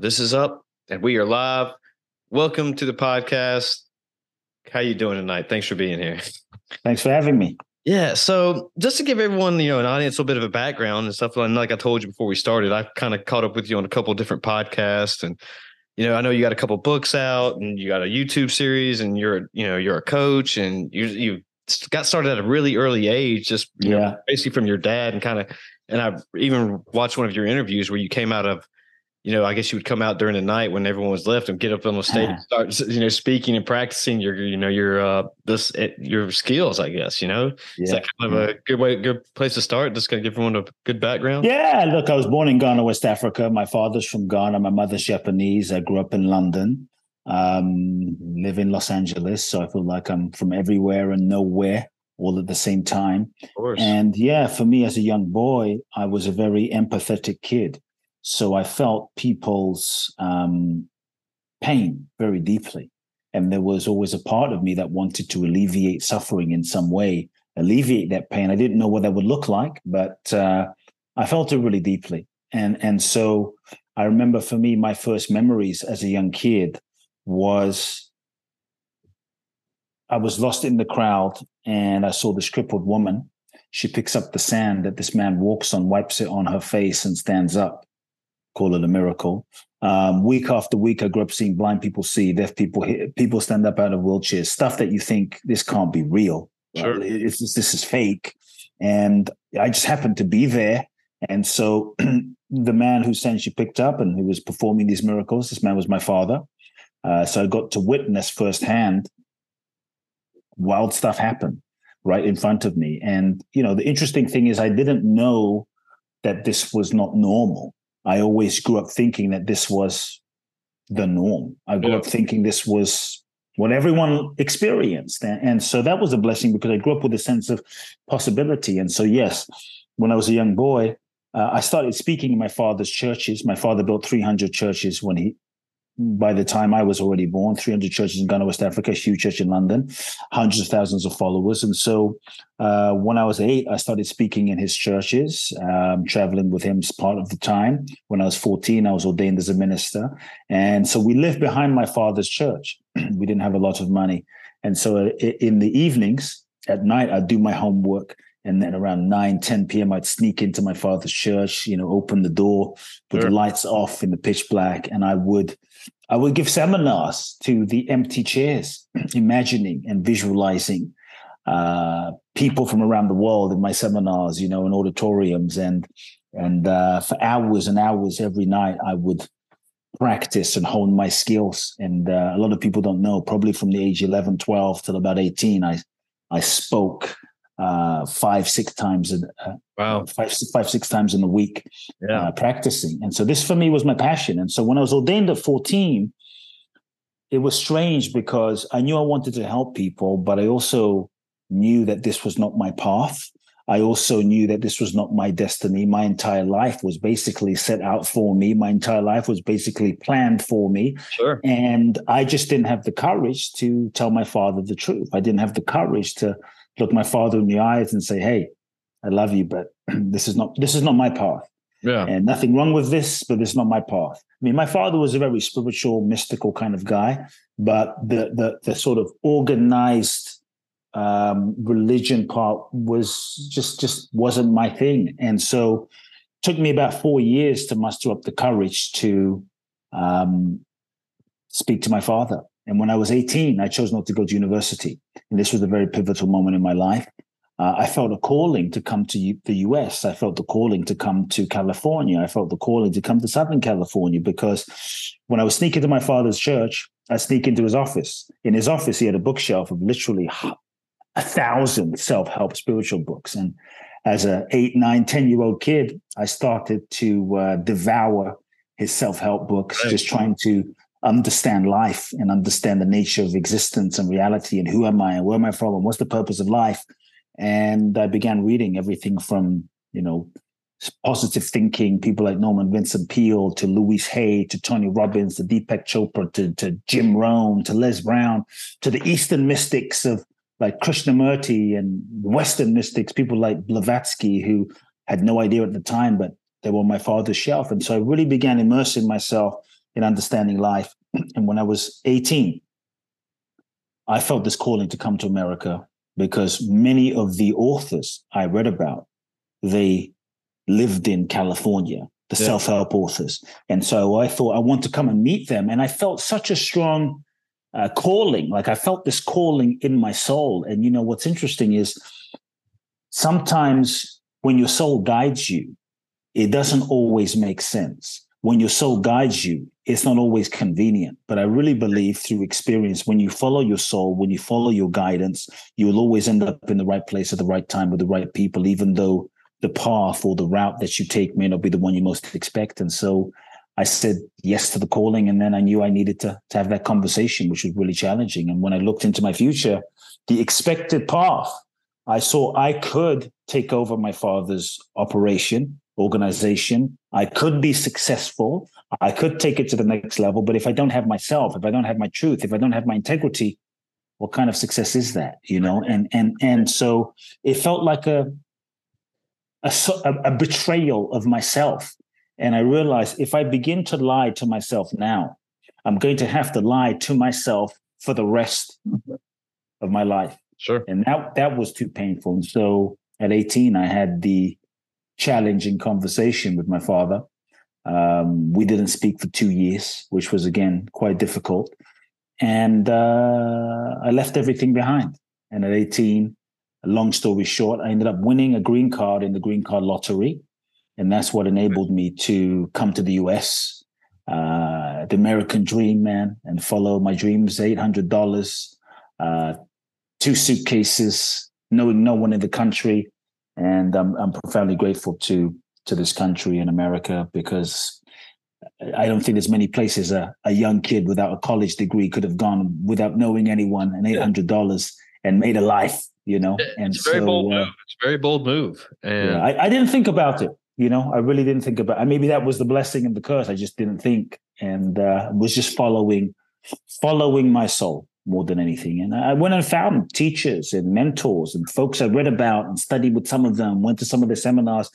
This is up, and we are live. Welcome to the podcast. How you doing tonight? Thanks for being here. Thanks for having me. Yeah. So just to give everyone, you know, an audience a little bit of a background and stuff, and like I told you before we started, I kind of caught up with you on a couple of different podcasts, and you know, I know you got a couple books out, and you got a YouTube series, and you're, you know, you're a coach, and you you got started at a really early age, just you Yeah. know, basically from your dad, and kind of, and I even watched one of your interviews where you came out of you know, I guess you would come out during the night when everyone was left and get up on the stage, and start, you know, speaking and practicing your, you know, your, uh, this, eh, your skills, I guess, you know, is that kind of a good way, good place to start? Just going to give everyone a good background. Yeah, look, I was born in Ghana, West Africa. My father's from Ghana. My mother's Japanese. I grew up in London, um, live in Los Angeles. So I feel like I'm from everywhere and nowhere all at the same time. Of course. And yeah, for me as a young boy, I was a very empathetic kid. So I felt people's um, pain very deeply. And there was always a part of me that wanted to alleviate suffering in some way, alleviate that pain. I didn't know what that would look like, but uh, I felt it really deeply. And, and so I remember for me, my first memories as a young kid was I was lost in the crowd and I saw this crippled woman. She picks up the sand that this man walks on, wipes it on her face, and stands up. Call it a miracle. Um, week after week, I grew up seeing blind people see, deaf people hear, people stand up out of wheelchairs, stuff that you think this can't be real. Sure. It's, it's- this is fake. And I just happened to be there. And so the man who she picked up and who was performing these miracles, this man was my father. Uh, so I got to witness firsthand wild stuff happen right in front of me. And, you know, the interesting thing is I didn't know that this was not normal. I always grew up thinking that this was the norm. I grew Yeah. up thinking this was what everyone experienced. And, and so that was a blessing because I grew up with a sense of possibility. And so, yes, when I was a young boy, uh, I started speaking in my father's churches. My father built 300 churches when he, by the time I was already born, 300 churches in Ghana, West Africa, a huge church in London, hundreds of thousands of followers. And so uh, when I was eight, I started speaking in his churches, um, traveling with him part of the time. When I was 14, I was ordained as a minister. And so we lived behind my father's church. we didn't have a lot of money. And so uh, in the evenings, at night, I'd do my homework. And then around 9, 10 p.m., I'd sneak into my father's church, you know, open the door, put Sure. the lights off in the pitch black, and I would I would give seminars to the empty chairs, imagining and visualizing uh, people from around the world in my seminars, you know, in auditoriums, and and uh, for hours and hours every night, I would practice and hone my skills. And uh, a lot of people don't know. Probably from the age 11, 12 till about 18, I I spoke uh, five, six times a, uh, wow. five, five, six times in a week Yeah. uh, practicing. And so this for me was my passion. And so when I was ordained at 14, it was strange because I knew I wanted to help people, but I also knew that this was not my path. I also knew that this was not my destiny. My entire life was basically set out for me. My entire life was basically planned for me. Sure. And I just didn't have the courage to tell my father the truth. I didn't have the courage to look my father in the eyes and say, "Hey, I love you, but this is not this is not my path." Yeah. And nothing wrong with this, but it's not my path. I mean, my father was a very spiritual, mystical kind of guy, but the the the sort of organized um, religion part was just just wasn't my thing, and so it took me about four years to muster up the courage to um, speak to my father. And when I was 18, I chose not to go to university, and this was a very pivotal moment in my life. Uh, I felt a calling to come to U- the US. I felt the calling to come to California. I felt the calling to come to Southern California because when I was sneaking to my father's church, I sneak into his office. In his office, he had a bookshelf of literally a thousand self-help spiritual books and as a eight nine ten year old kid i started to uh, devour his self-help books right. just trying to understand life and understand the nature of existence and reality and who am i and where am i from and what's the purpose of life and i began reading everything from you know positive thinking people like norman vincent peale to louise hay to tony robbins to deepak chopra to, to jim rohn to les brown to the eastern mystics of like Krishnamurti and Western mystics, people like Blavatsky, who had no idea at the time, but they were on my father's shelf. And so I really began immersing myself in understanding life. And when I was 18, I felt this calling to come to America because many of the authors I read about, they lived in California, the yeah. self-help authors. And so I thought I want to come and meet them. And I felt such a strong uh, calling. Like I felt this calling in my soul. And you know what's interesting is sometimes when your soul guides you, it doesn't always make sense. When your soul guides you, it's not always convenient. But I really believe through experience, when you follow your soul, when you follow your guidance, you'll always end up in the right place at the right time with the right people, even though the path or the route that you take may not be the one you most expect. And so I said yes to the calling, and then I knew I needed to, to have that conversation, which was really challenging. And when I looked into my future, the expected path, I saw I could take over my father's operation, organization. I could be successful. I could take it to the next level. But if I don't have myself, if I don't have my truth, if I don't have my integrity, what kind of success is that? You know, and and and so it felt like a a, a betrayal of myself and I realized if I begin to lie to myself now, I'm going to have to lie to myself for the rest of my life. Sure. And that that was too painful. And so at 18, I had the challenging conversation with my father. Um, we didn't speak for two years, which was again quite difficult. And uh, I left everything behind. And at 18, long story short, I ended up winning a green card in the green card lottery. And that's what enabled me to come to the US, uh, the American dream, man, and follow my dreams. $800, uh, two suitcases, knowing no one in the country. And I'm, I'm profoundly grateful to, to this country in America because I don't think there's many places a, a young kid without a college degree could have gone without knowing anyone and $800 and made a life, you know? And it's a very so, bold uh, move. It's a very bold move. And yeah, I, I, didn't think about it. You know, I really didn't think about. It. Maybe that was the blessing and the curse. I just didn't think, and uh, was just following, following my soul more than anything. And I went and found teachers and mentors and folks I read about and studied with some of them. Went to some of the seminars,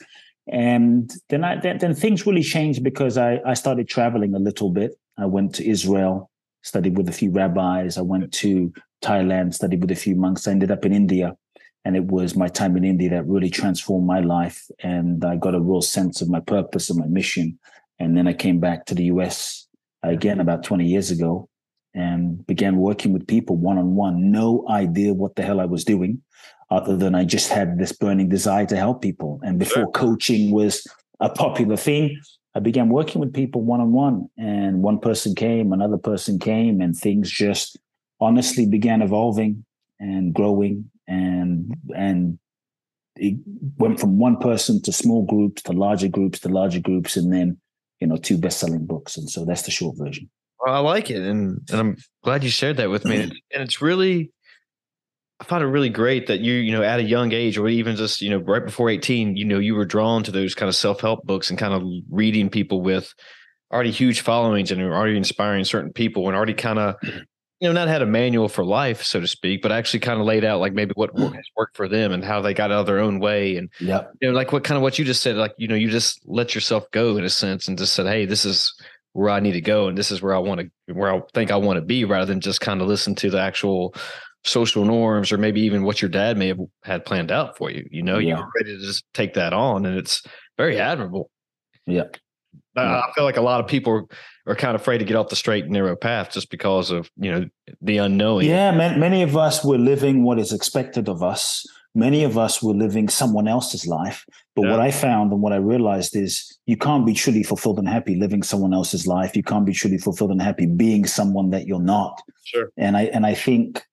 and then I then, then things really changed because I I started traveling a little bit. I went to Israel, studied with a few rabbis. I went to Thailand, studied with a few monks. I ended up in India and it was my time in India that really transformed my life. And I got a real sense of my purpose and my mission. And then I came back to the US again about 20 years ago and began working with people one on one. No idea what the hell I was doing, other than I just had this burning desire to help people. And before coaching was a popular thing, I began working with people one on one. And one person came, another person came, and things just honestly began evolving and growing and and it went from one person to small groups to larger groups to larger groups and then you know two best-selling books and so that's the short version well, i like it and and i'm glad you shared that with me mm-hmm. and it's really I find it really great that you, you know, at a young age or even just, you know, right before 18, you know, you were drawn to those kind of self-help books and kind of reading people with already huge followings and already inspiring certain people and already kind of, you know, not had a manual for life, so to speak, but actually kind of laid out like maybe what mm. has worked for them and how they got out of their own way. And, yeah, you know, like what kind of what you just said, like, you know, you just let yourself go in a sense and just said, Hey, this is where I need to go. And this is where I want to, where I think I want to be rather than just kind of listen to the actual social norms or maybe even what your dad may have had planned out for you. You know, yeah. you're ready to just take that on, and it's very admirable. Yeah. I feel like a lot of people are kind of afraid to get off the straight and narrow path just because of you know the unknowing. Yeah, many of us were living what is expected of us. Many of us were living someone else's life. But yeah. what I found and what I realized is you can't be truly fulfilled and happy living someone else's life. You can't be truly fulfilled and happy being someone that you're not. Sure. And I and I think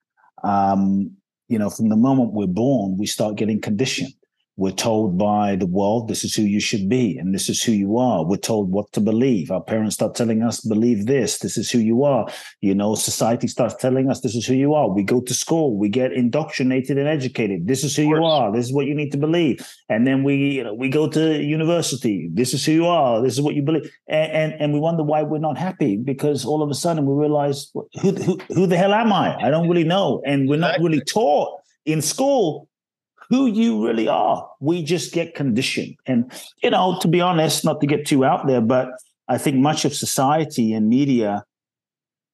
um, you know, from the moment we're born, we start getting conditioned. We're told by the world, this is who you should be, and this is who you are. We're told what to believe. Our parents start telling us, believe this, this is who you are. You know, society starts telling us, this is who you are. We go to school, we get indoctrinated and educated. This is who you are. This is what you need to believe. And then we, you know, we go to university. This is who you are. This is what you believe. And, and, and we wonder why we're not happy because all of a sudden we realize, who, who, who the hell am I? I don't really know. And we're not really taught in school who you really are. We just get conditioned. And, you know, to be honest, not to get too out there, but I think much of society and media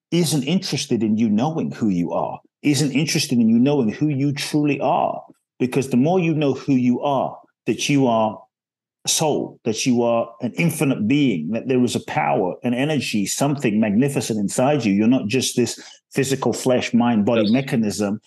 isn't interested in you knowing who you are, isn't interested in you knowing who you truly are. Because the more you know who you are, that you are a soul, that you are an infinite being, that there is a power, an energy, something magnificent inside you. You're not just this physical flesh, mind, body yes. mechanism.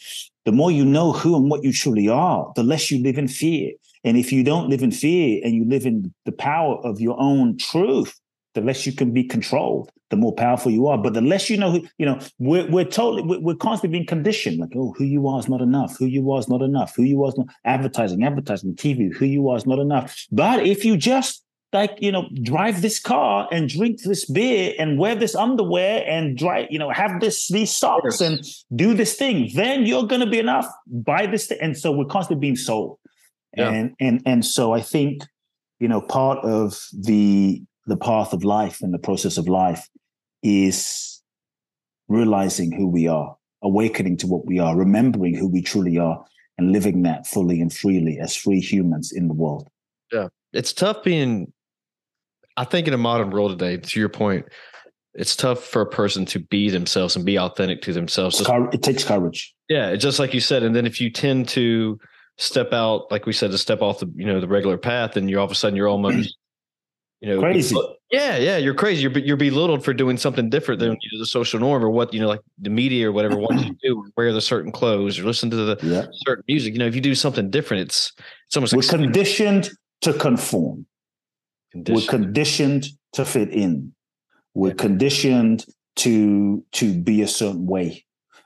The more you know who and what you truly are, the less you live in fear. And if you don't live in fear and you live in the power of your own truth, the less you can be controlled, the more powerful you are. But the less you know who, you know, we're, we're totally, we're, we're constantly being conditioned like, oh, who you are is not enough. Who you are is not enough. Who you are is not advertising, advertising, TV, who you are is not enough. But if you just like, you know, drive this car and drink this beer and wear this underwear and drive, you know, have this, these socks and do this thing, then you're going to be enough. Buy this. Thing. And so we're constantly being sold. Yeah. And, and, and so I think, you know, part of the, the path of life and the process of life is realizing who we are, awakening to what we are, remembering who we truly are, and living that fully and freely as free humans in the world. Yeah. It's tough being, I think, in a modern world today, to your point, it's tough for a person to be themselves and be authentic to themselves. it takes courage. Yeah. Just like you said. And then if you tend to step out, like we said, to step off the, you know, the regular path, and you're all of a sudden you're almost you know crazy yeah yeah you're crazy you're, you're belittled for doing something different than you know, the social norm or what you know like the media or whatever wants you to do wear the certain clothes or listen to the yeah. certain music you know if you do something different it's it's almost we're like conditioned to conform conditioned. we're conditioned to fit in we're yeah. conditioned to to be a certain way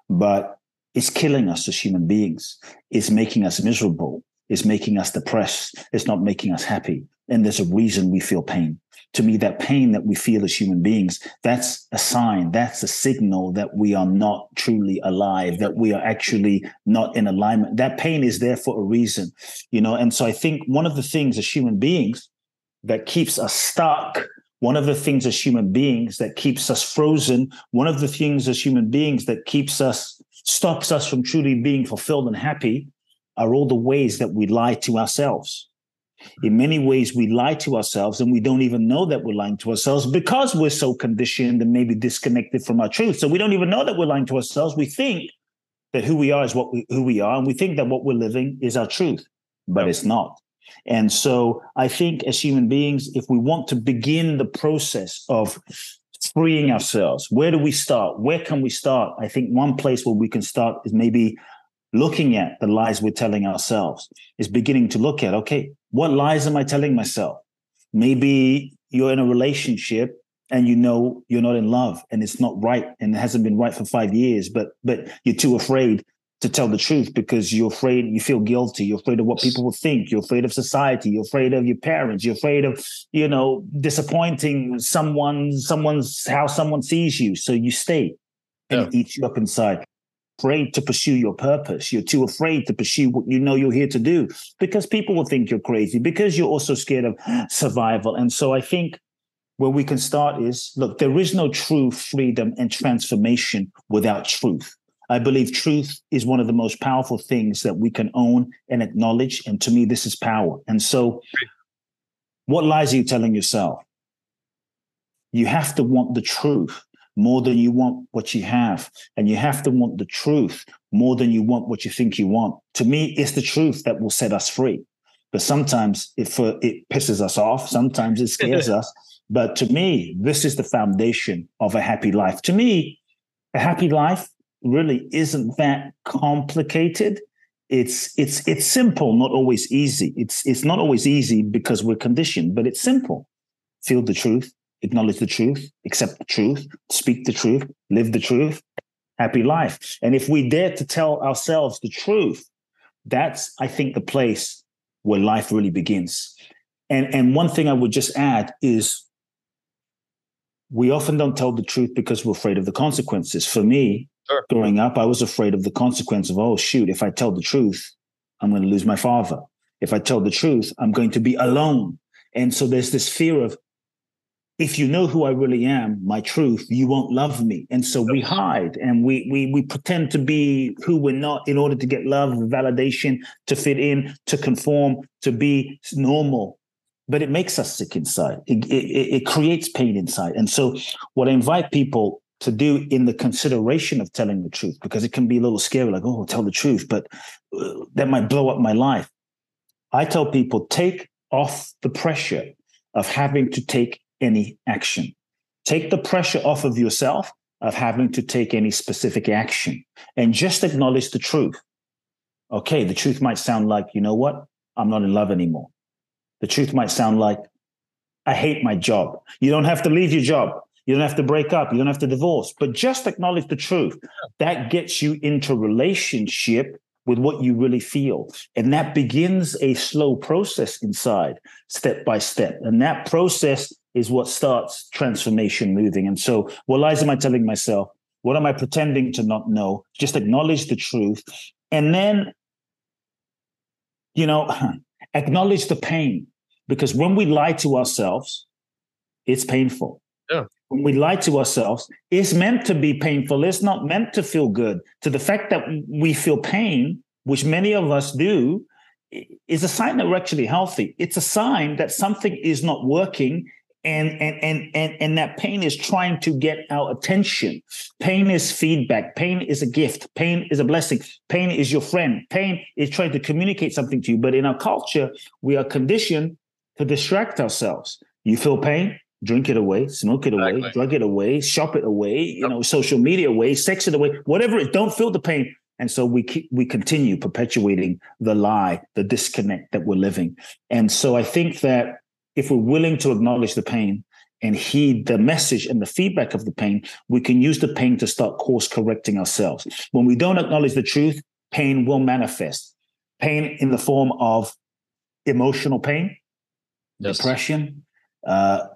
but it's killing us as human beings it's making us miserable it's making us depressed it's not making us happy and there's a reason we feel pain. To me, that pain that we feel as human beings, that's a sign, that's a signal that we are not truly alive, that we are actually not in alignment. That pain is there for a reason, you know. And so I think one of the things as human beings that keeps us stuck, one of the things as human beings that keeps us frozen, one of the things as human beings that keeps us, stops us from truly being fulfilled and happy are all the ways that we lie to ourselves in many ways, we lie to ourselves and we don't even know that we're lying to ourselves because we're so conditioned and maybe disconnected from our truth. So we don't even know that we're lying to ourselves. We think that who we are is what we, who we are, and we think that what we're living is our truth, but it's not. And so I think as human beings, if we want to begin the process of freeing ourselves, where do we start? Where can we start? I think one place where we can start is maybe looking at the lies we're telling ourselves, is beginning to look at, okay, what lies am I telling myself? Maybe you're in a relationship and you know you're not in love and it's not right and it hasn't been right for five years, but but you're too afraid to tell the truth because you're afraid you feel guilty you're afraid of what people will think you're afraid of society you're afraid of your parents you're afraid of you know disappointing someone someone's how someone sees you so you stay and yeah. it eats you up inside afraid to pursue your purpose. You're too afraid to pursue what you know you're here to do because people will think you're crazy because you're also scared of survival. And so I think where we can start is look, there is no true freedom and transformation without truth. I believe truth is one of the most powerful things that we can own and acknowledge. And to me, this is power. And so, what lies are you telling yourself? You have to want the truth more than you want what you have. And you have to want the truth more than you want what you think you want. To me, it's the truth that will set us free. But sometimes it, it pisses us off. Sometimes it scares us. But to me, this is the foundation of a happy life. To me, a happy life really isn't that complicated. It's it's it's simple, not always easy. It's it's not always easy because we're conditioned, but it's simple. Feel the truth, acknowledge the truth, accept the truth, speak the truth, live the truth, happy life. And if we dare to tell ourselves the truth, that's, I think, the place where life really begins. And, and one thing I would just add is we often don't tell the truth because we're afraid of the consequences. For me, sure. growing up, I was afraid of the consequence of, oh, shoot, if I tell the truth, I'm going to lose my father. If I tell the truth, I'm going to be alone. And so there's this fear of if you know who I really am, my truth, you won't love me. And so we hide and we we we pretend to be who we're not in order to get love, validation, to fit in, to conform, to be normal. But it makes us sick inside. It, it, it creates pain inside. And so what I invite people to do in the consideration of telling the truth, because it can be a little scary, like, oh, tell the truth, but uh, that might blow up my life. I tell people take off the pressure of having to take any action. Take the pressure off of yourself of having to take any specific action and just acknowledge the truth. Okay, the truth might sound like, you know what? I'm not in love anymore. The truth might sound like, I hate my job. You don't have to leave your job. You don't have to break up. You don't have to divorce, but just acknowledge the truth. That gets you into relationship with what you really feel. And that begins a slow process inside, step by step. And that process is what starts transformation moving. And so, what lies am I telling myself? What am I pretending to not know? Just acknowledge the truth. And then, you know, acknowledge the pain. Because when we lie to ourselves, it's painful. Yeah. When we lie to ourselves, it's meant to be painful. It's not meant to feel good. To the fact that we feel pain, which many of us do, is a sign that we're actually healthy. It's a sign that something is not working and and and and and that pain is trying to get our attention. Pain is feedback. Pain is a gift. Pain is a blessing. Pain is your friend. Pain is trying to communicate something to you. But in our culture we are conditioned to distract ourselves. You feel pain drink it away smoke it away exactly. drug it away shop it away you yep. know social media away sex it away whatever it don't feel the pain and so we keep, we continue perpetuating the lie the disconnect that we're living and so i think that if we're willing to acknowledge the pain and heed the message and the feedback of the pain, we can use the pain to start course correcting ourselves. When we don't acknowledge the truth, pain will manifest. Pain in the form of emotional pain, yes. depression, uh,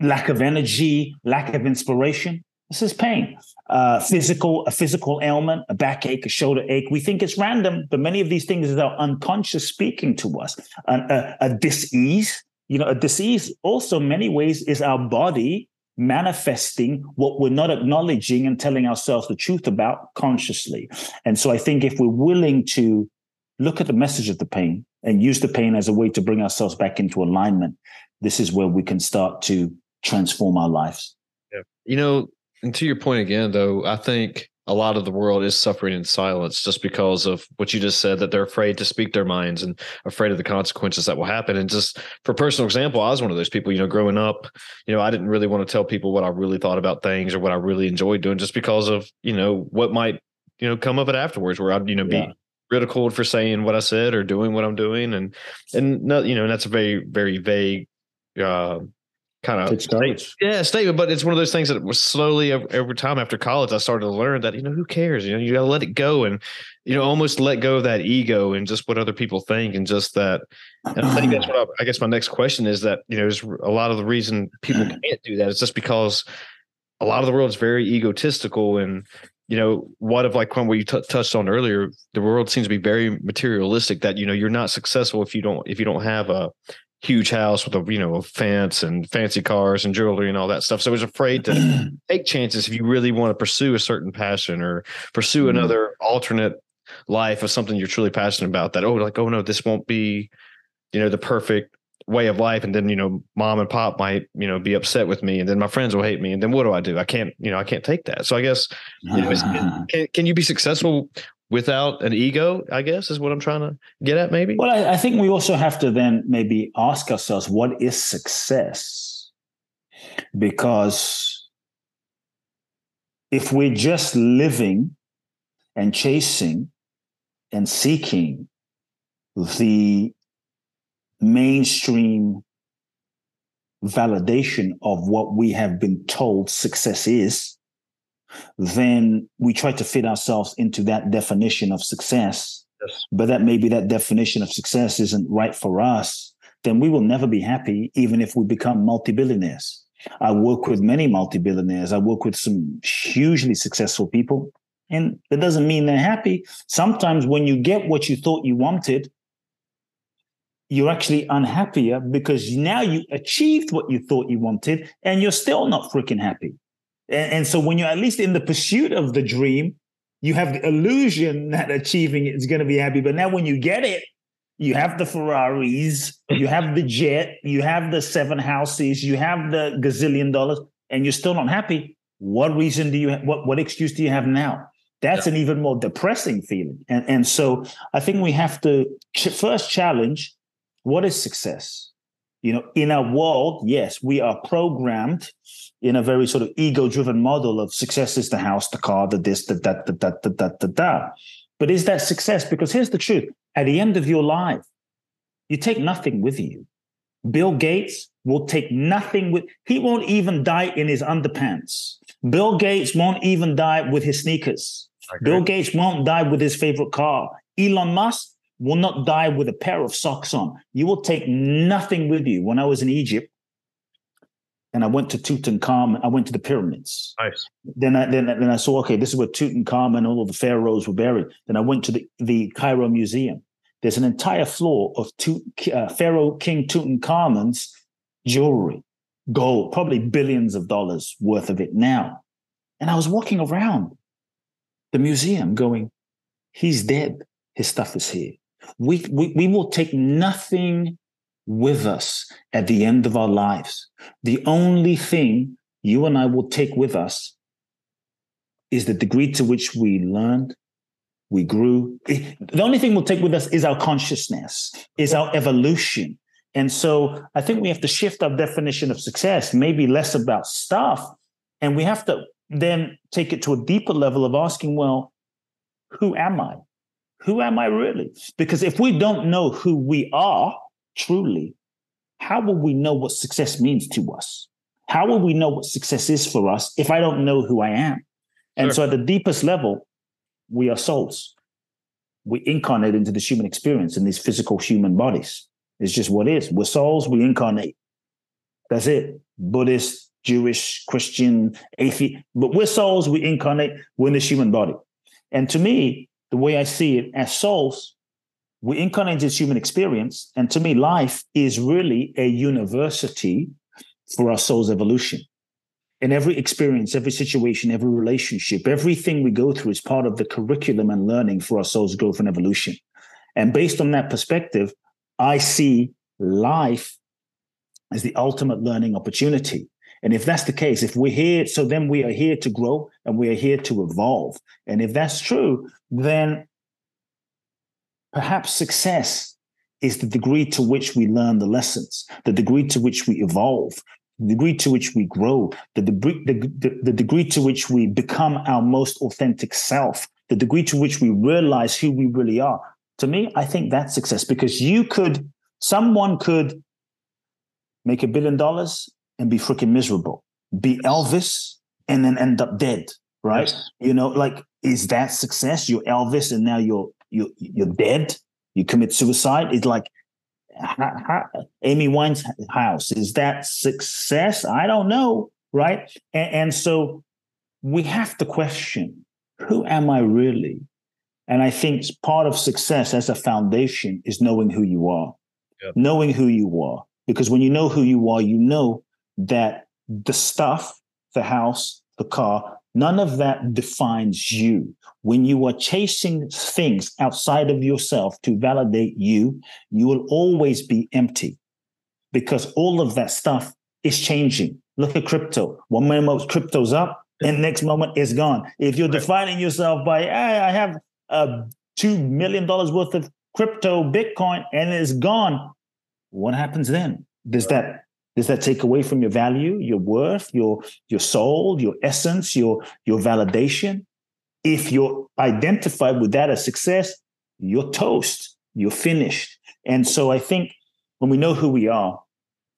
lack of energy, lack of inspiration. This is pain. Uh, physical, a physical ailment, a backache, a shoulder ache. We think it's random, but many of these things are unconscious speaking to us. a, a dis-ease, you know, a disease also many ways is our body manifesting what we're not acknowledging and telling ourselves the truth about consciously. And so I think if we're willing to look at the message of the pain and use the pain as a way to bring ourselves back into alignment, this is where we can start to transform our lives. Yeah. You know, and to your point again, though, I think a lot of the world is suffering in silence just because of what you just said that they're afraid to speak their minds and afraid of the consequences that will happen and just for personal example i was one of those people you know growing up you know i didn't really want to tell people what i really thought about things or what i really enjoyed doing just because of you know what might you know come of it afterwards where i'd you know yeah. be ridiculed for saying what i said or doing what i'm doing and and no, you know and that's a very very vague uh kind of state, yeah statement but it's one of those things that was slowly every time after college i started to learn that you know who cares you know you gotta let it go and you know almost let go of that ego and just what other people think and just that and i think that's what I, I guess my next question is that you know is a lot of the reason people can't do that is just because a lot of the world is very egotistical and you know, what if like what you t- touched on earlier, the world seems to be very materialistic. That you know you're not successful if you don't if you don't have a huge house with a you know a fence and fancy cars and jewelry and all that stuff. So I was afraid to take chances if you really want to pursue a certain passion or pursue mm-hmm. another alternate life of something you're truly passionate about. That oh like oh no this won't be you know the perfect way of life and then you know mom and pop might you know be upset with me and then my friends will hate me and then what do i do i can't you know i can't take that so i guess you know, can, can you be successful without an ego i guess is what i'm trying to get at maybe? Well I, I think we also have to then maybe ask ourselves what is success? Because if we're just living and chasing and seeking the mainstream validation of what we have been told success is, then we try to fit ourselves into that definition of success. Yes. But that maybe that definition of success isn't right for us, then we will never be happy, even if we become multi billionaires. I work with many multi billionaires. I work with some hugely successful people, and that doesn't mean they're happy. Sometimes when you get what you thought you wanted, you're actually unhappier because now you achieved what you thought you wanted and you're still not freaking happy. And, and, so when you're at least in the pursuit of the dream, you have the illusion that achieving it is going to be happy. But now when you get it, you have the Ferraris, you have the jet, you have the seven houses, you have the gazillion dollars, and you're still not happy. What reason do you have, what, what excuse do you have now? That's yeah. an even more depressing feeling. And, and so I think we have to ch- first challenge what is success? You know, in our world, yes, we are programmed in a very sort of ego-driven model of success is the house, the car, the this, the that, the that, the that, the that. But is that success? Because here's the truth: at the end of your life, you take nothing with you. Bill Gates will take nothing with. He won't even die in his underpants. Bill Gates won't even die with his sneakers. Bill Gates won't die with his favorite car. Elon Musk will not die with a pair of socks on. You will take nothing with you. When I was in Egypt, and I went to Tutankhamun, I went to the pyramids. Nice. Then I then, then I saw, okay, this is where Tutankhamun and all of the pharaohs were buried. Then I went to the, the Cairo Museum. There's an entire floor of two, uh, Pharaoh King Tutankhamun's jewelry, gold, probably billions of dollars worth of it now. And I was walking around the museum going, he's dead. His stuff is here. We, we, we will take nothing with us at the end of our lives. The only thing you and I will take with us is the degree to which we learned, we grew. The only thing we'll take with us is our consciousness, is our evolution. And so I think we have to shift our definition of success, maybe less about stuff. And we have to then take it to a deeper level of asking, well, who am I? Who am I really? Because if we don't know who we are truly, how will we know what success means to us? How will we know what success is for us if I don't know who I am? And sure. so at the deepest level, we are souls. We incarnate into this human experience in these physical human bodies. It's just what is. We're souls, we incarnate. That's it. Buddhist, Jewish, Christian, atheist, but we're souls, we incarnate, we're in this human body. And to me, the way I see it, as souls, we incarnate this human experience. And to me, life is really a university for our soul's evolution. In every experience, every situation, every relationship, everything we go through is part of the curriculum and learning for our soul's growth and evolution. And based on that perspective, I see life as the ultimate learning opportunity. And if that's the case, if we're here, so then we are here to grow and we are here to evolve. And if that's true, then perhaps success is the degree to which we learn the lessons, the degree to which we evolve, the degree to which we grow, the degree, the, the, the degree to which we become our most authentic self, the degree to which we realize who we really are. To me, I think that's success because you could, someone could make a billion dollars and be freaking miserable, be Elvis and then end up dead, right? Yes. You know, like is that success? You're Elvis and now you're you're you're dead. You commit suicide. It's like ha, ha, Amy Winehouse. Is that success? I don't know, right? And, and so we have to question who am I really? And I think part of success as a foundation is knowing who you are, yep. knowing who you are. Because when you know who you are, you know that the stuff, the house, the car, none of that defines you. When you are chasing things outside of yourself to validate you, you will always be empty because all of that stuff is changing. Look at crypto. One moment crypto's up, and next moment it's gone. If you're defining yourself by, hey, I have a two million dollars worth of crypto Bitcoin and it's gone, what happens then? Does that does that take away from your value, your worth, your your soul, your essence, your your validation? If you're identified with that as success, you're toast. You're finished. And so I think when we know who we are,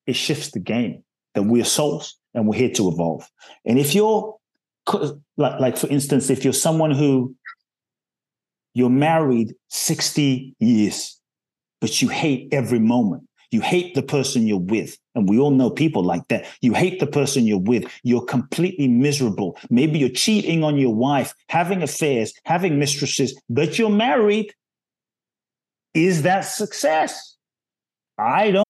it shifts the game that we're souls and we're here to evolve. And if you're like, like for instance, if you're someone who you're married 60 years, but you hate every moment. You hate the person you're with. And we all know people like that. You hate the person you're with. You're completely miserable. Maybe you're cheating on your wife, having affairs, having mistresses, but you're married. Is that success? I don't.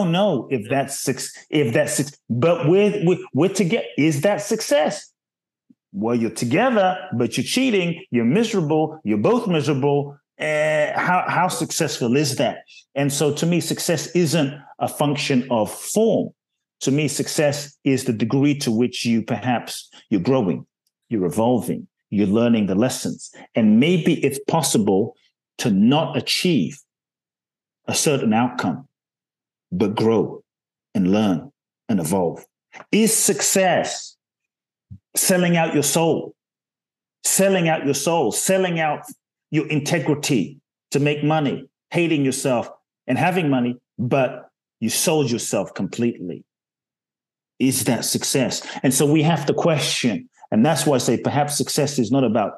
Don't know if that's six, if that's six, but we're, we're, we're together. Is that success? Well, you're together, but you're cheating. You're miserable. You're both miserable. Uh, how how successful is that? And so, to me, success isn't a function of form. To me, success is the degree to which you perhaps you're growing, you're evolving, you're learning the lessons, and maybe it's possible to not achieve a certain outcome but grow and learn and evolve. Is success selling out your soul, selling out your soul, selling out your integrity to make money, hating yourself and having money, but you sold yourself completely? Is that success? And so we have to question. And that's why I say perhaps success is not about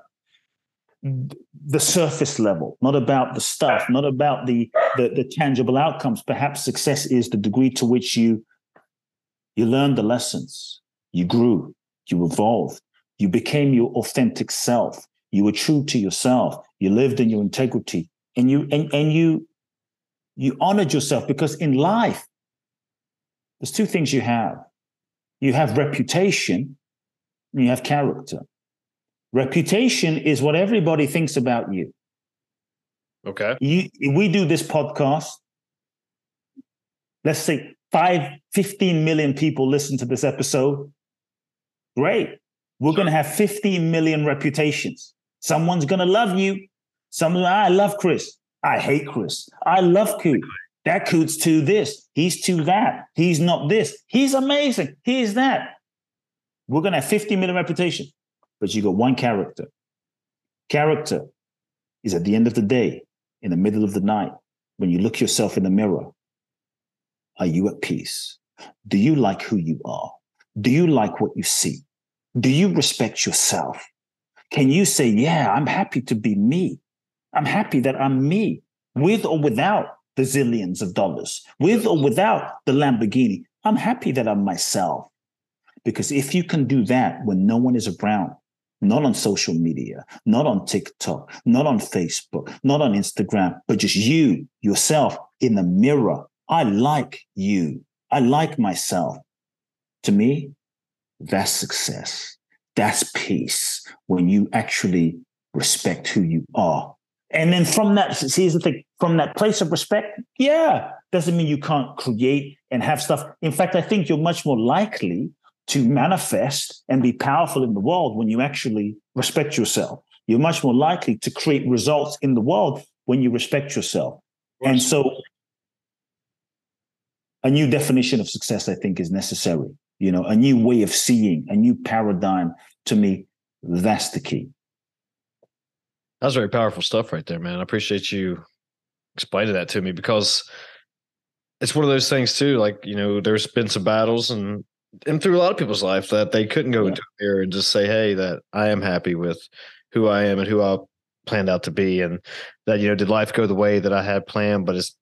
the surface level, not about the stuff, not about the, the, the tangible outcomes. Perhaps success is the degree to which you you learned the lessons, you grew, you evolved, you became your authentic self, you were true to yourself, you lived in your integrity, and you and, and you you honored yourself because in life, there's two things you have. You have reputation and you have character. Reputation is what everybody thinks about you. Okay. You, we do this podcast. Let's say five, 15 million people listen to this episode. Great. We're going to have 15 million reputations. Someone's going to love you. Someone, I love Chris. I hate Chris. I love Kute. That Kute's to this. He's to that. He's not this. He's amazing. He's that. We're going to have 50 million reputation but you got one character. Character is at the end of the day, in the middle of the night, when you look yourself in the mirror, are you at peace? Do you like who you are? Do you like what you see? Do you respect yourself? Can you say, yeah, I'm happy to be me? I'm happy that I'm me, with or without the zillions of dollars, with or without the Lamborghini. I'm happy that I'm myself. Because if you can do that when no one is around, not on social media, not on TikTok, not on Facebook, not on Instagram, but just you, yourself in the mirror. I like you. I like myself. To me, that's success. That's peace when you actually respect who you are. And then from that, see, the thing, from that place of respect, yeah, doesn't mean you can't create and have stuff. In fact, I think you're much more likely to manifest and be powerful in the world when you actually respect yourself. You're much more likely to create results in the world when you respect yourself. And so a new definition of success, I think, is necessary. You know, a new way of seeing, a new paradigm. To me, that's the key. That's very powerful stuff right there, man. I appreciate you explaining that to me because it's one of those things too. Like, you know, there's been some battles and and through a lot of people's life that they couldn't go yeah. into a mirror and just say, Hey, that I am happy with who I am and who I planned out to be. And that, you know, did life go the way that I had planned, but it's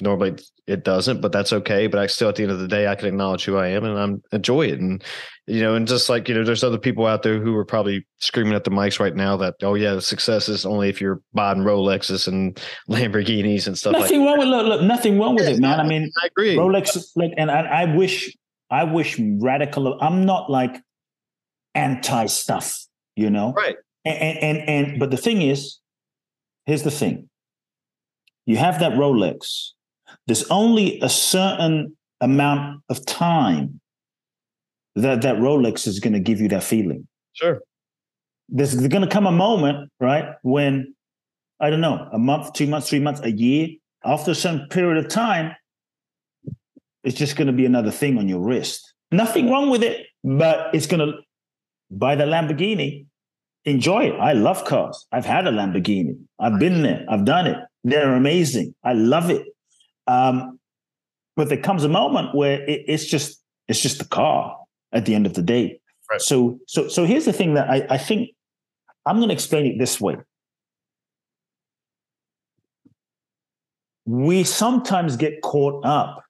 normally it doesn't, but that's okay. But I still, at the end of the day, I can acknowledge who I am and I'm enjoy it. And, you know, and just like, you know, there's other people out there who are probably screaming at the mics right now that, oh yeah, the success is only if you're buying Rolexes and Lamborghinis and stuff nothing like wrong with, look, look, nothing wrong with yeah, it, man. I mean, I agree. Rolex, like, and I, I wish, I wish radical, I'm not like anti stuff, you know? Right. And, and, and, but the thing is, here's the thing you have that Rolex, there's only a certain amount of time that that Rolex is going to give you that feeling. Sure. There's going to come a moment, right, when I don't know, a month, two months, three months, a year, after some period of time, it's just going to be another thing on your wrist. Nothing wrong with it, but it's going to buy the Lamborghini, enjoy it. I love cars. I've had a Lamborghini. I've been there. I've done it. They're amazing. I love it. Um, but there comes a moment where it, it's just it's just the car at the end of the day. Right. So so so here's the thing that I, I think I'm going to explain it this way. We sometimes get caught up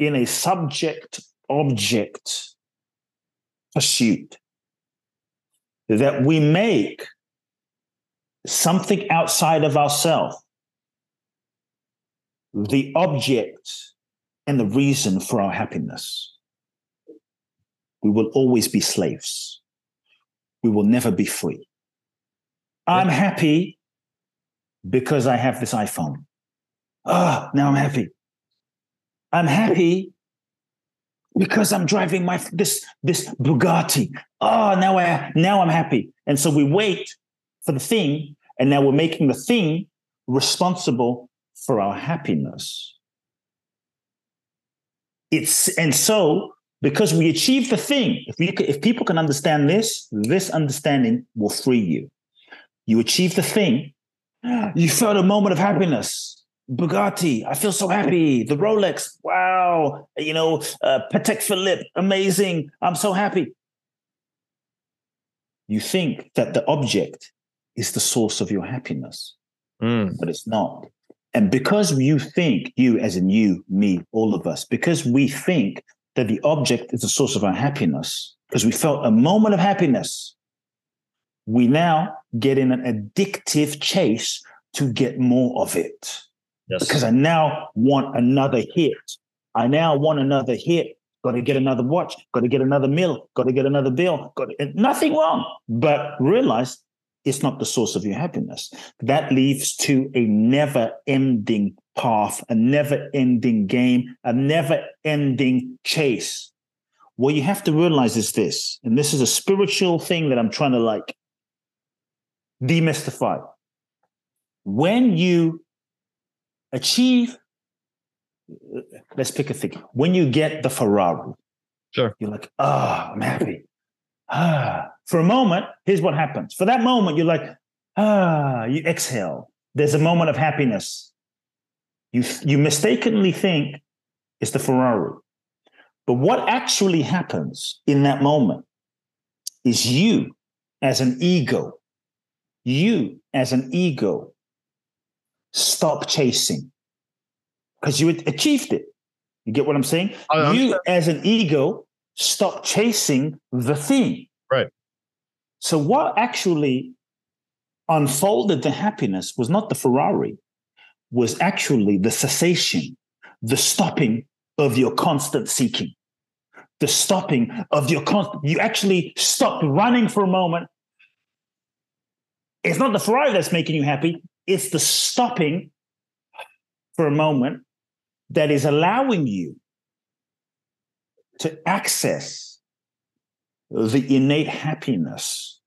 in a subject object pursuit that we make something outside of ourselves the object and the reason for our happiness. We will always be slaves. We will never be free. I'm happy because I have this iPhone. Ah, oh, now I'm happy. I'm happy because I'm driving my this this Bugatti. Oh, now I now I'm happy. And so we wait for the thing, and now we're making the thing responsible for our happiness. It's and so because we achieve the thing, if we if people can understand this, this understanding will free you. You achieve the thing, you felt a moment of happiness. Bugatti, I feel so happy. The Rolex, wow. You know, uh, Patek Philippe, amazing. I'm so happy. You think that the object is the source of your happiness, mm. but it's not. And because you think, you as in you, me, all of us, because we think that the object is the source of our happiness, because we felt a moment of happiness, we now get in an addictive chase to get more of it. Yes. Because I now want another hit. I now want another hit. Got to get another watch. Got to get another meal. Got to get another bill. Got to, nothing wrong. But realize it's not the source of your happiness. That leads to a never ending path, a never ending game, a never ending chase. What you have to realize is this, and this is a spiritual thing that I'm trying to like demystify. When you achieve, let's pick a thing. When you get the Ferrari, sure, you're like, oh, I'm happy. Ah, for a moment, here's what happens. For that moment, you're like, ah, you exhale. There's a moment of happiness. You, you mistakenly think it's the Ferrari. But what actually happens in that moment is you as an ego, you as an ego, stop chasing because you achieved it. You get what I'm saying? you as an ego stop chasing the thing. Right. So, what actually unfolded the happiness was not the Ferrari, was actually the cessation, the stopping of your constant seeking, the stopping of your constant. You actually stopped running for a moment. It's not the Ferrari that's making you happy, it's the stopping for a moment that is allowing you to access the innate happiness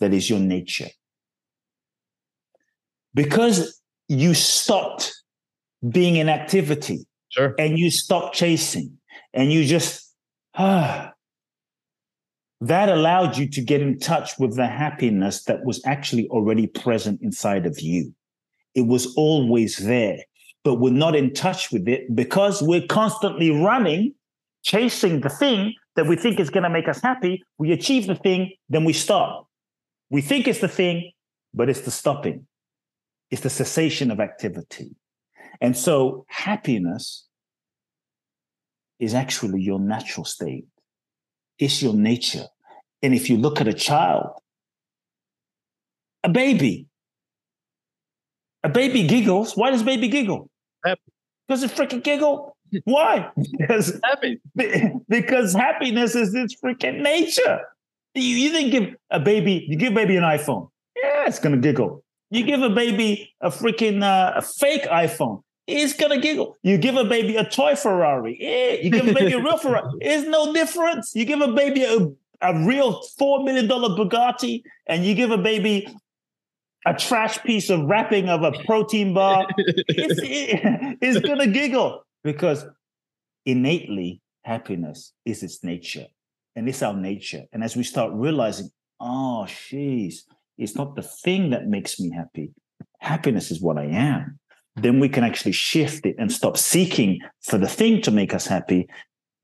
that is your nature. Because you stopped being in activity Sure. and you stopped chasing and you just, ah, that allowed you to get in touch with the happiness that was actually already present inside of you. It was always there, but we're not in touch with it because we're constantly running, chasing the thing that we think is going to make us happy. We achieve the thing, then we stop. We think it's the thing, but it's the stopping, it's the cessation of activity. And so happiness is actually your natural state, it's your nature. And if you look at a child, a baby, a baby giggles. Why does baby giggle? Happy. Because it freaking giggle. Why? Because Happy. because happiness is its freaking nature. You, you didn't give a baby, you give baby an iPhone. Yeah, it's gonna giggle. You give a baby a freaking uh, a fake iPhone. It's gonna giggle. You give a baby a toy Ferrari. Yeah, you give a baby a real Ferrari. It's no difference. You give a baby a, a real four million dollar Bugatti, and you give a baby a trash piece of wrapping of a protein bar. it's, it- it's gonna giggle because innately happiness is its nature and it's our nature. And as we start realizing, oh, jeez, it's not the thing that makes me happy. Happiness is what I am. Then we can actually shift it and stop seeking for the thing to make us happy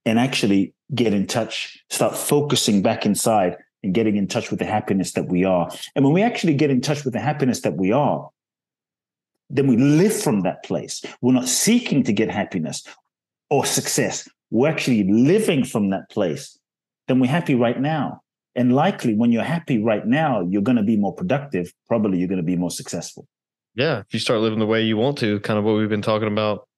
and actually get in touch, start focusing back inside and getting in touch with the happiness that we are. And when we actually get in touch with the happiness that we are, then we live from that place. We're not seeking to get happiness or success. We're actually living from that place. Then we're happy right now. And likely when you're happy right now, you're going to be more productive. Probably you're going to be more successful. Yeah. If you start living the way you want to, kind of what we've been talking about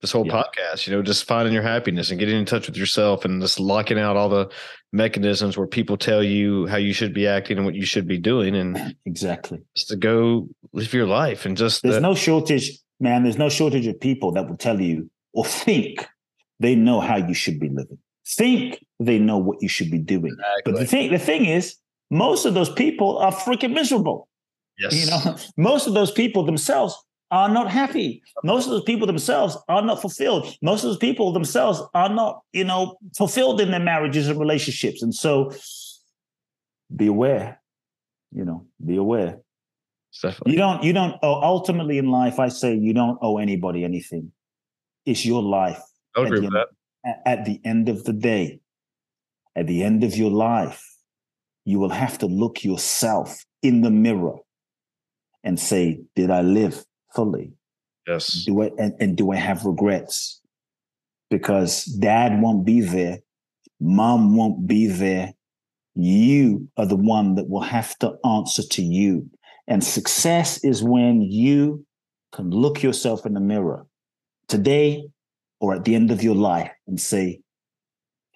this whole Yeah. podcast, you know, just finding your happiness and getting in touch with yourself and just locking out all the mechanisms where people tell you how you should be acting and what you should be doing and Exactly. just to go live your life and just There's the- no shortage, man. There's no shortage of people that will tell you or think they know how you should be living. Think they know what you should be doing. But the thing, the thing is, most of those people are freaking miserable. yes. You know, most of those people themselves are not happy. Most of those people themselves are not fulfilled. Most of those people themselves are not, you know, fulfilled in their marriages and relationships. And so be aware, you know, be aware. Definitely. You don't, you don't owe, ultimately in life, I say you don't owe anybody anything. It's your life. I agree with that. At the end of the day, at the end of your life, you will have to look yourself in the mirror and say, Did I live fully? Yes. Do I and, and do I have regrets? Because dad won't be there, mom won't be there. You are the one that will have to answer to you. And success is when you can look yourself in the mirror today or at the end of your life and say,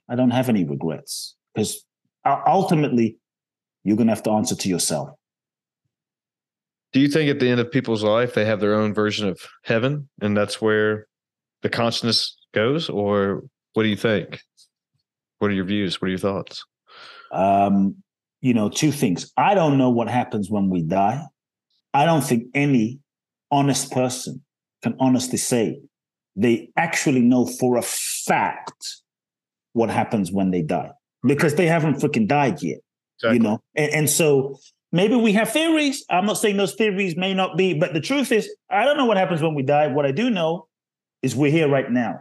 I don't have any regrets. Because uh, ultimately, you're going to have to answer to yourself. Do you think at the end of people's life they have their own version of heaven and that's where the consciousness goes? Or what do you think? What are your views? What are your thoughts? um, you know, two things. I don't know what happens when we die. I don't think any honest person can honestly say they actually know for a fact what happens when they die because they haven't freaking died yet, you know? And, and so maybe we have theories. I'm not saying those theories may not be, but the truth is, I don't know what happens when we die. What I do know is we're here right now.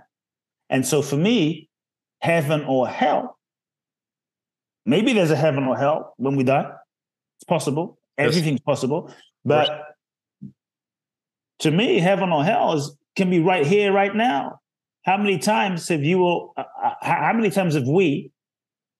And so for me, heaven or hell, maybe there's a heaven or hell when we die. It's possible. Everything's possible. But to me, heaven or hell is can be right here, right now. How many times have you all, uh, uh, how many times have we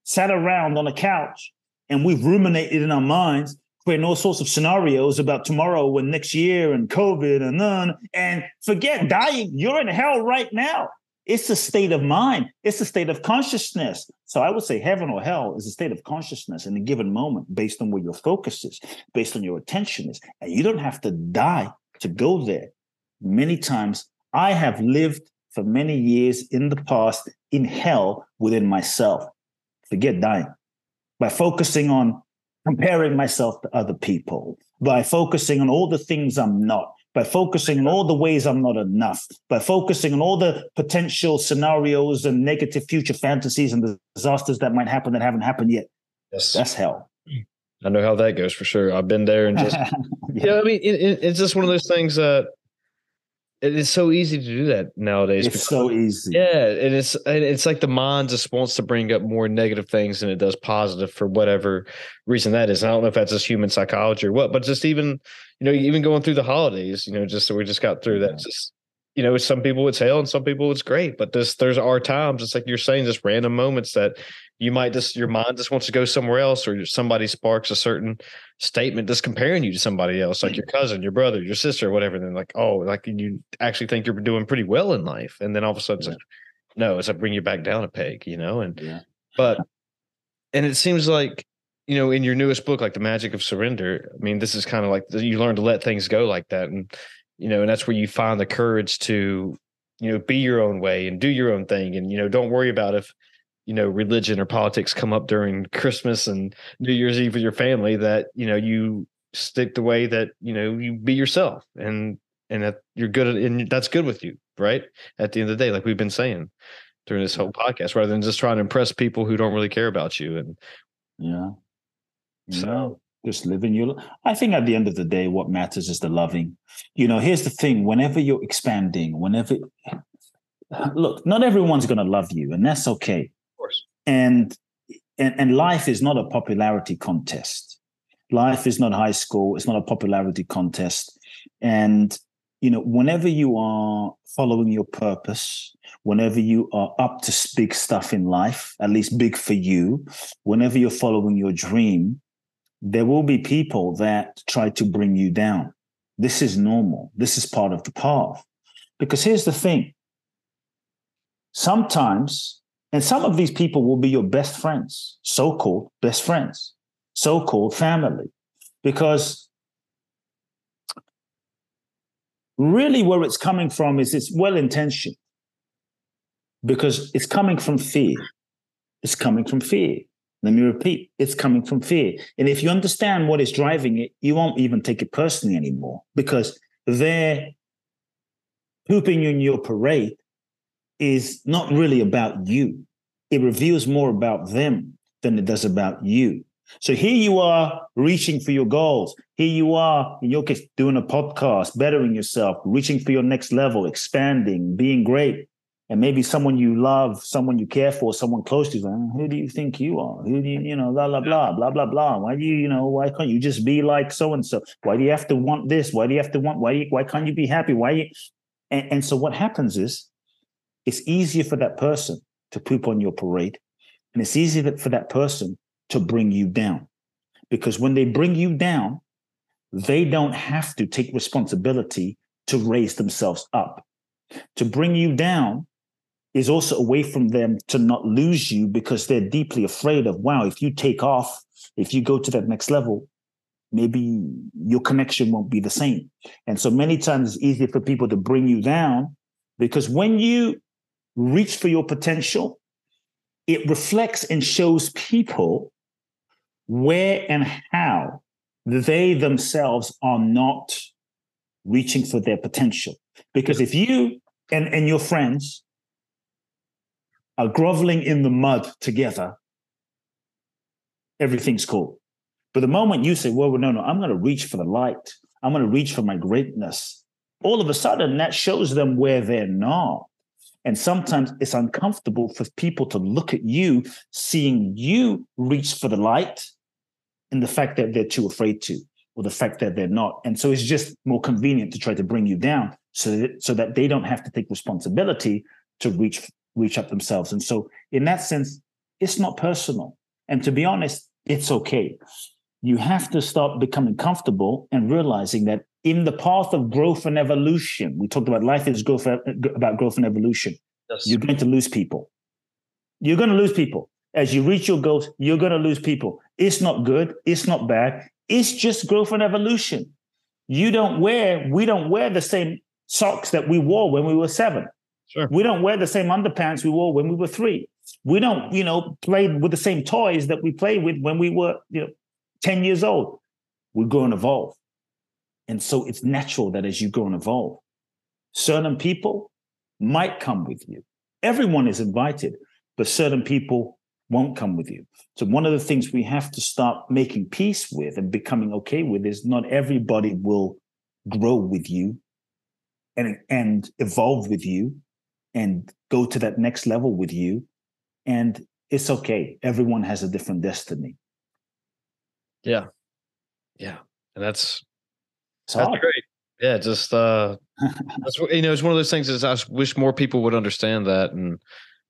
sat around on a couch and we've ruminated in our minds, creating all sorts of scenarios about tomorrow and next year and COVID and none, and forget dying. You're in hell right now. It's a state of mind. It's a state of consciousness. So I would say heaven or hell is a state of consciousness in a given moment based on where your focus is, based on your attention is. And you don't have to die to go there. Many times I have lived for many years in the past in hell within myself. Forget dying. By focusing on comparing myself to other people, by focusing on all the things I'm not, by focusing on all the ways I'm not enough, by focusing on all the potential scenarios and negative future fantasies and the disasters that might happen that haven't happened yet. Yes. That's hell. I know how that goes for sure. I've been there and just, yeah. yeah, I mean, it, it, it's just one of those things that it is so easy to do that nowadays. It's because, so easy. Yeah, and it's and it's like the mind just wants to bring up more negative things than it does positive for whatever reason that is. And I don't know if that's just human psychology or what, but just even you know even going through the holidays, you know, just so we just got through that. Just you know, some people it's hell oh, and some people it's great, but this there's our times. It's like you're saying, just random moments that you might just your mind just wants to go somewhere else, or somebody sparks a certain statement just comparing you to somebody else, like your mm. cousin, your brother, your sister, whatever. Then like, oh, like you actually think you're doing pretty well in life, and then all of a sudden, yeah. it's like, no, it's like bring you back down a peg, you know. And yeah. but and it seems like you know in your newest book, like the magic of surrender. I mean, this is kind of like you learn to let things go like that, and you know, and that's where you find the courage to you know be your own way and do your own thing, and you know, don't worry about if you know religion or politics come up during christmas and new year's eve with your family that you know you stick the way that you know you be yourself and and that you're good at and that's good with you right? At the end of the day like we've been saying during this whole podcast rather than just trying to impress people who don't really care about you and yeah. So just living your i think at the end of the day what matters is the loving. You know here's the thing whenever you're expanding whenever look not everyone's going to love you and that's okay and, and and life is not a popularity contest. Life is not high school. It's not a popularity contest. And you know, whenever you are following your purpose, whenever you are up to big stuff in life, at least big for you, whenever you're following your dream, there will be people that try to bring you down. This is normal. This is part of the path. Because here's the thing sometimes and some of these people will be your best friends, so called best friends, so called family, because really where it's coming from is it's well intentioned because it's coming from fear. It's coming from fear. Let me repeat, it's coming from fear. And if you understand what is driving it, you won't even take it personally anymore because they're pooping in your parade is not really about you. It reveals more about them than it does about you. So here you are reaching for your goals. Here you are, in your case, doing a podcast, bettering yourself, reaching for your next level, expanding, being great. And maybe someone you love, someone you care for, someone close to you, who do you think you are? Who do you, you know, blah, blah, blah, blah, blah, blah. Why do you, you know, why can't you just be like so and so? Why do you have to want this? Why do you have to want, why, why can't you be happy? Why you, and, and so what happens is it's easier for that person to poop on your parade. And it's easier for that person to bring you down. Because when they bring you down, they don't have to take responsibility to raise themselves up. To bring you down is also a way from them to not lose you because they're deeply afraid of, wow, if you take off, if you go to that next level, maybe your connection won't be the same. And so many times it's easier for people to bring you down because when you reach for your potential, it reflects and shows people where and how they themselves are not reaching for their potential. Because if you and, and your friends are groveling in the mud together, everything's cool. But the moment you say, well, no, no, I'm going to reach for the light, I'm going to reach for my greatness, all of a sudden that shows them where they're not. And sometimes it's uncomfortable for people to look at you, seeing you reach for the light, and the fact that they're too afraid to, or the fact that they're not. And so it's just more convenient to try to bring you down so that, so that they don't have to take responsibility to reach reach up themselves. And so in that sense, it's not personal. And to be honest, it's okay. You have to start becoming comfortable and realizing that in the path of growth and evolution. We talked about life is growth about growth and evolution. yes. you're going to lose people. You're going to lose people. As you reach your goals, you're going to lose people. It's not good. It's not bad. It's just growth and evolution. You don't wear, we don't wear the same socks that we wore when we were seven. Sure. We don't wear the same underpants we wore when we were three. We don't, you know, play with the same toys that we played with when we were, you know, 10 years old. We grow and evolve. And so it's natural that as you grow and evolve, certain people might come with you. Everyone is invited, but certain people won't come with you. So one of the things we have to start making peace with and becoming okay with is not everybody will grow with you and and evolve with you and go to that next level with you. And it's okay. Everyone has a different destiny. Yeah. Yeah. And that's that's great yeah just uh that's you know it's one of those things is i wish more people would understand that and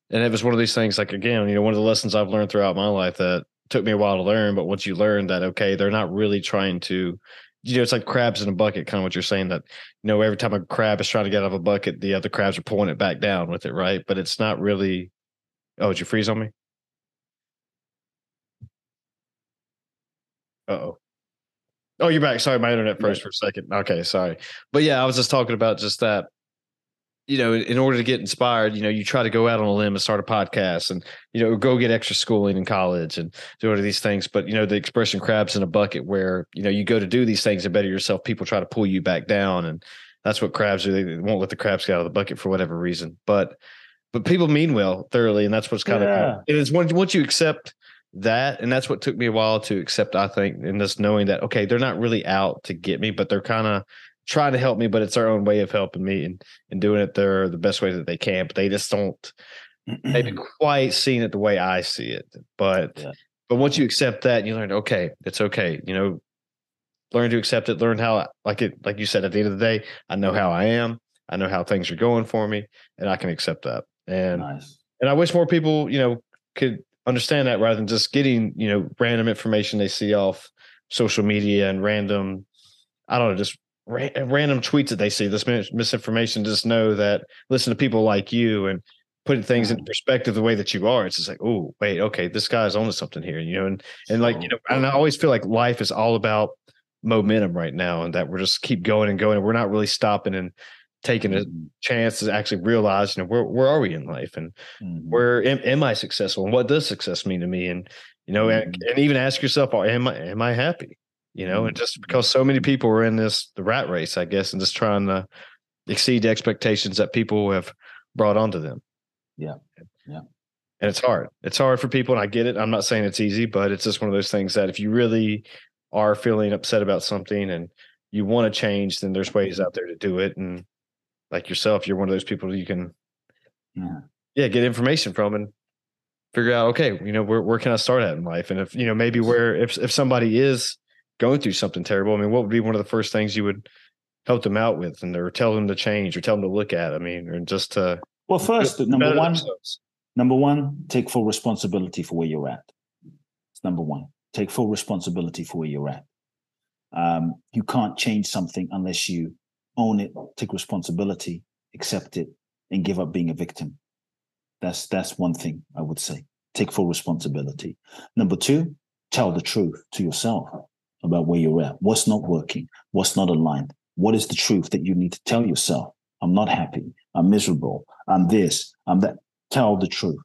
and it was one of these things like again you know one of the lessons i've learned throughout my life that took me a while to learn but once you learn that okay they're not really trying to you know, it's like crabs in a bucket, kind of what you're saying that, you know, every time a crab is trying to get out of a bucket, the other crabs are pulling it back down with it, right? But it's not really. Oh, did you freeze on me? oh. Oh, you're back. Sorry, my internet froze for a second. Okay, sorry. But yeah, I was just talking about just that you know, in order to get inspired, you know, you try to go out on a limb and start a podcast and, you know, go get extra schooling in college and do all of these things. But, you know, the expression crabs in a bucket where, you know, you go to do these things and better yourself, people try to pull you back down. And that's what crabs do. They won't let the crabs get out of the bucket for whatever reason. But, but people mean well thoroughly. And that's what's kind yeah. of, it is once, once you accept that, and that's what took me a while to accept, I think, in just knowing that, okay, they're not really out to get me, but they're kind of, trying to help me, but it's their own way of helping me and, and doing it their the best way that they can. But they just don't maybe quite seeing it the way I see it. But yeah. but once you accept that, you learn, okay, it's okay. You know, learn to accept it, learn how like it like you said at the end of the day, I know how I am. I know how things are going for me, and I can accept that. And nice. and I wish more people, you know, could understand that rather than just getting, you know, random information they see off social media and random, I don't know, just ra- random tweets that they see, this misinformation, just know that listen to people like you and putting things into mm-hmm. perspective the way that you are. It's just like, oh, wait, okay, this guy's onto something here, you know, and and like you know, and I always feel like life is all about momentum right now, and that we're just keep going and going, and we're not really stopping and taking a mm-hmm. chance to actually realize, you know, where where are we in life, and mm-hmm. where am, am, I successful, and what does success mean to me, and you know, mm-hmm. and, and even ask yourself, oh, am I am I happy? you know, and mm-hmm. just because so many people are in this the rat race, I guess, and just trying to exceed the expectations that people have brought onto them. Yeah. Yeah. And it's hard. It's hard for people, and I get it. I'm not saying it's easy, but it's just one of those things that if you really are feeling upset about something and you want to change, then there's ways out there to do it. And like yourself, you're one of those people you can yeah, yeah get information from and figure out, okay, you know, where where can I start at in life? And if you know, maybe where if if somebody is going through something terrible, I mean, what would be one of the first things you would help them out with, and or tell them to change, or tell them to look at? I mean, or just to well, first number one, themselves. number one, take full responsibility for where you're at. It's number one. Take full responsibility for where you're at. Um, you can't change something unless you own it, take responsibility, accept it, and give up being a victim. That's that's one thing I would say. Take full responsibility. Number two, tell the truth to yourself about where you're at, what's not working, what's not aligned, what is the truth that you need to tell yourself. I'm not happy. I'm miserable. I'm this. I'm that. Tell the truth.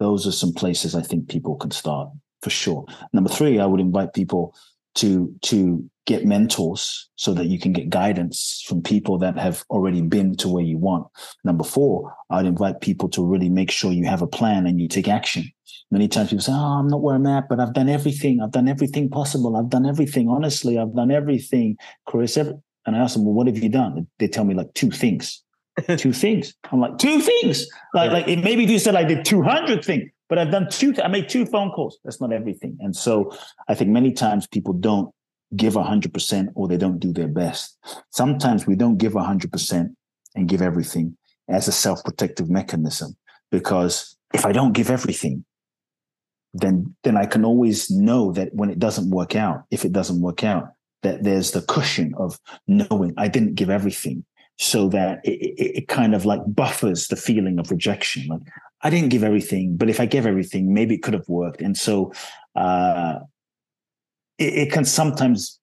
Those are some places I think people can start for sure. Number three, I would invite people to to get mentors so that you can get guidance from people that have already been to where you want. Number four, I'd invite people to really make sure you have a plan and you take action. Many times people say, Oh, I'm not where I'm at, but I've done everything. I've done everything possible. I've done everything. Honestly, I've done everything, Chris. Every-. And I ask them, Well, what have you done? They tell me like two things. two things. I'm like, two things. Like, like maybe if you said I did 200 things, but I've done two, I made two phone calls. That's not everything. And so I think many times people don't give 100% or they don't do their best. Sometimes we don't give 100% and give everything as a self protective mechanism because if I don't give everything, then then I can always know that when it doesn't work out, if it doesn't work out, that there's the cushion of knowing I didn't give everything. so that it, it, it, kind of like buffers the feeling of rejection. Like I didn't give everything, but if I gave everything, maybe it could have worked. And so uh, it, it can sometimes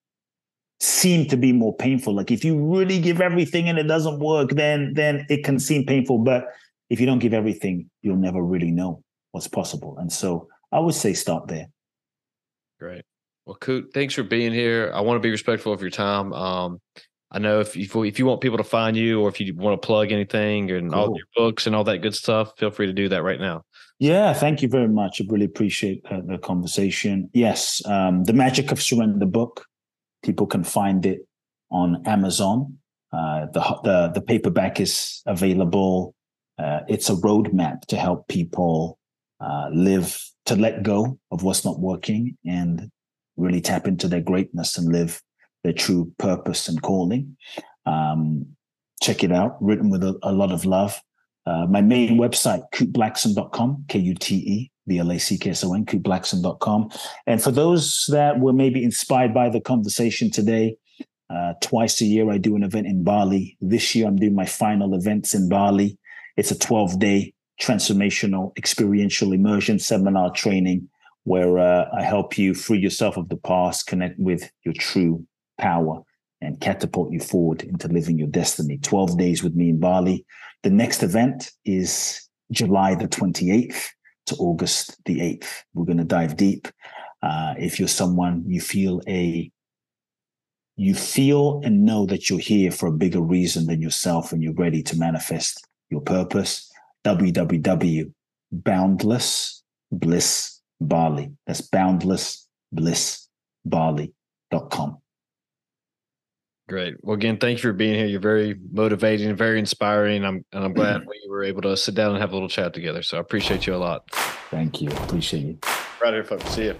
seem to be more painful. Like if you really give everything and it doesn't work, then then it can seem painful. But if you don't give everything, you'll never really know what's possible. And so I would say start there. Great. Well, Kute, thanks for being here. I want to be respectful of your time. Um, I know if you if you want people to find you or if you want to plug anything and cool. all your books and all that good stuff, feel free to do that right now. Yeah, thank you very much. I really appreciate uh, the conversation. Yes, um, the Magic of Surrender book. People can find it on Amazon. Uh, the, the the paperback is available. Uh, it's a roadmap to help people uh, live to let go of what's not working and really tap into their greatness and live their true purpose and calling. Um, check it out, written with a, a lot of love. Uh, my main website, kuteblackson.com, K U T E B L A C K S O N, kuteblackson.com. And for those that were maybe inspired by the conversation today, uh, twice a year I do an event in Bali. This year I'm doing my final events in Bali. It's a 12 day transformational experiential immersion seminar training where uh, I help you free yourself of the past, connect with your true power, and catapult you forward into living your destiny. 12 days with me in Bali. The next event is July the 28th to August the 8th. We're going to dive deep. Uh, if you're someone you feel a you feel and know that you're here for a bigger reason than yourself and you're ready to manifest your purpose www.boundless bliss Bali. That's boundlessblissbali.com. Great. Well, again, thank you for being here. You're very motivating and very inspiring. I'm and I'm glad we were able to sit down and have a little chat together. So I appreciate you a lot. Thank you. Appreciate you. Right here, folks. See you.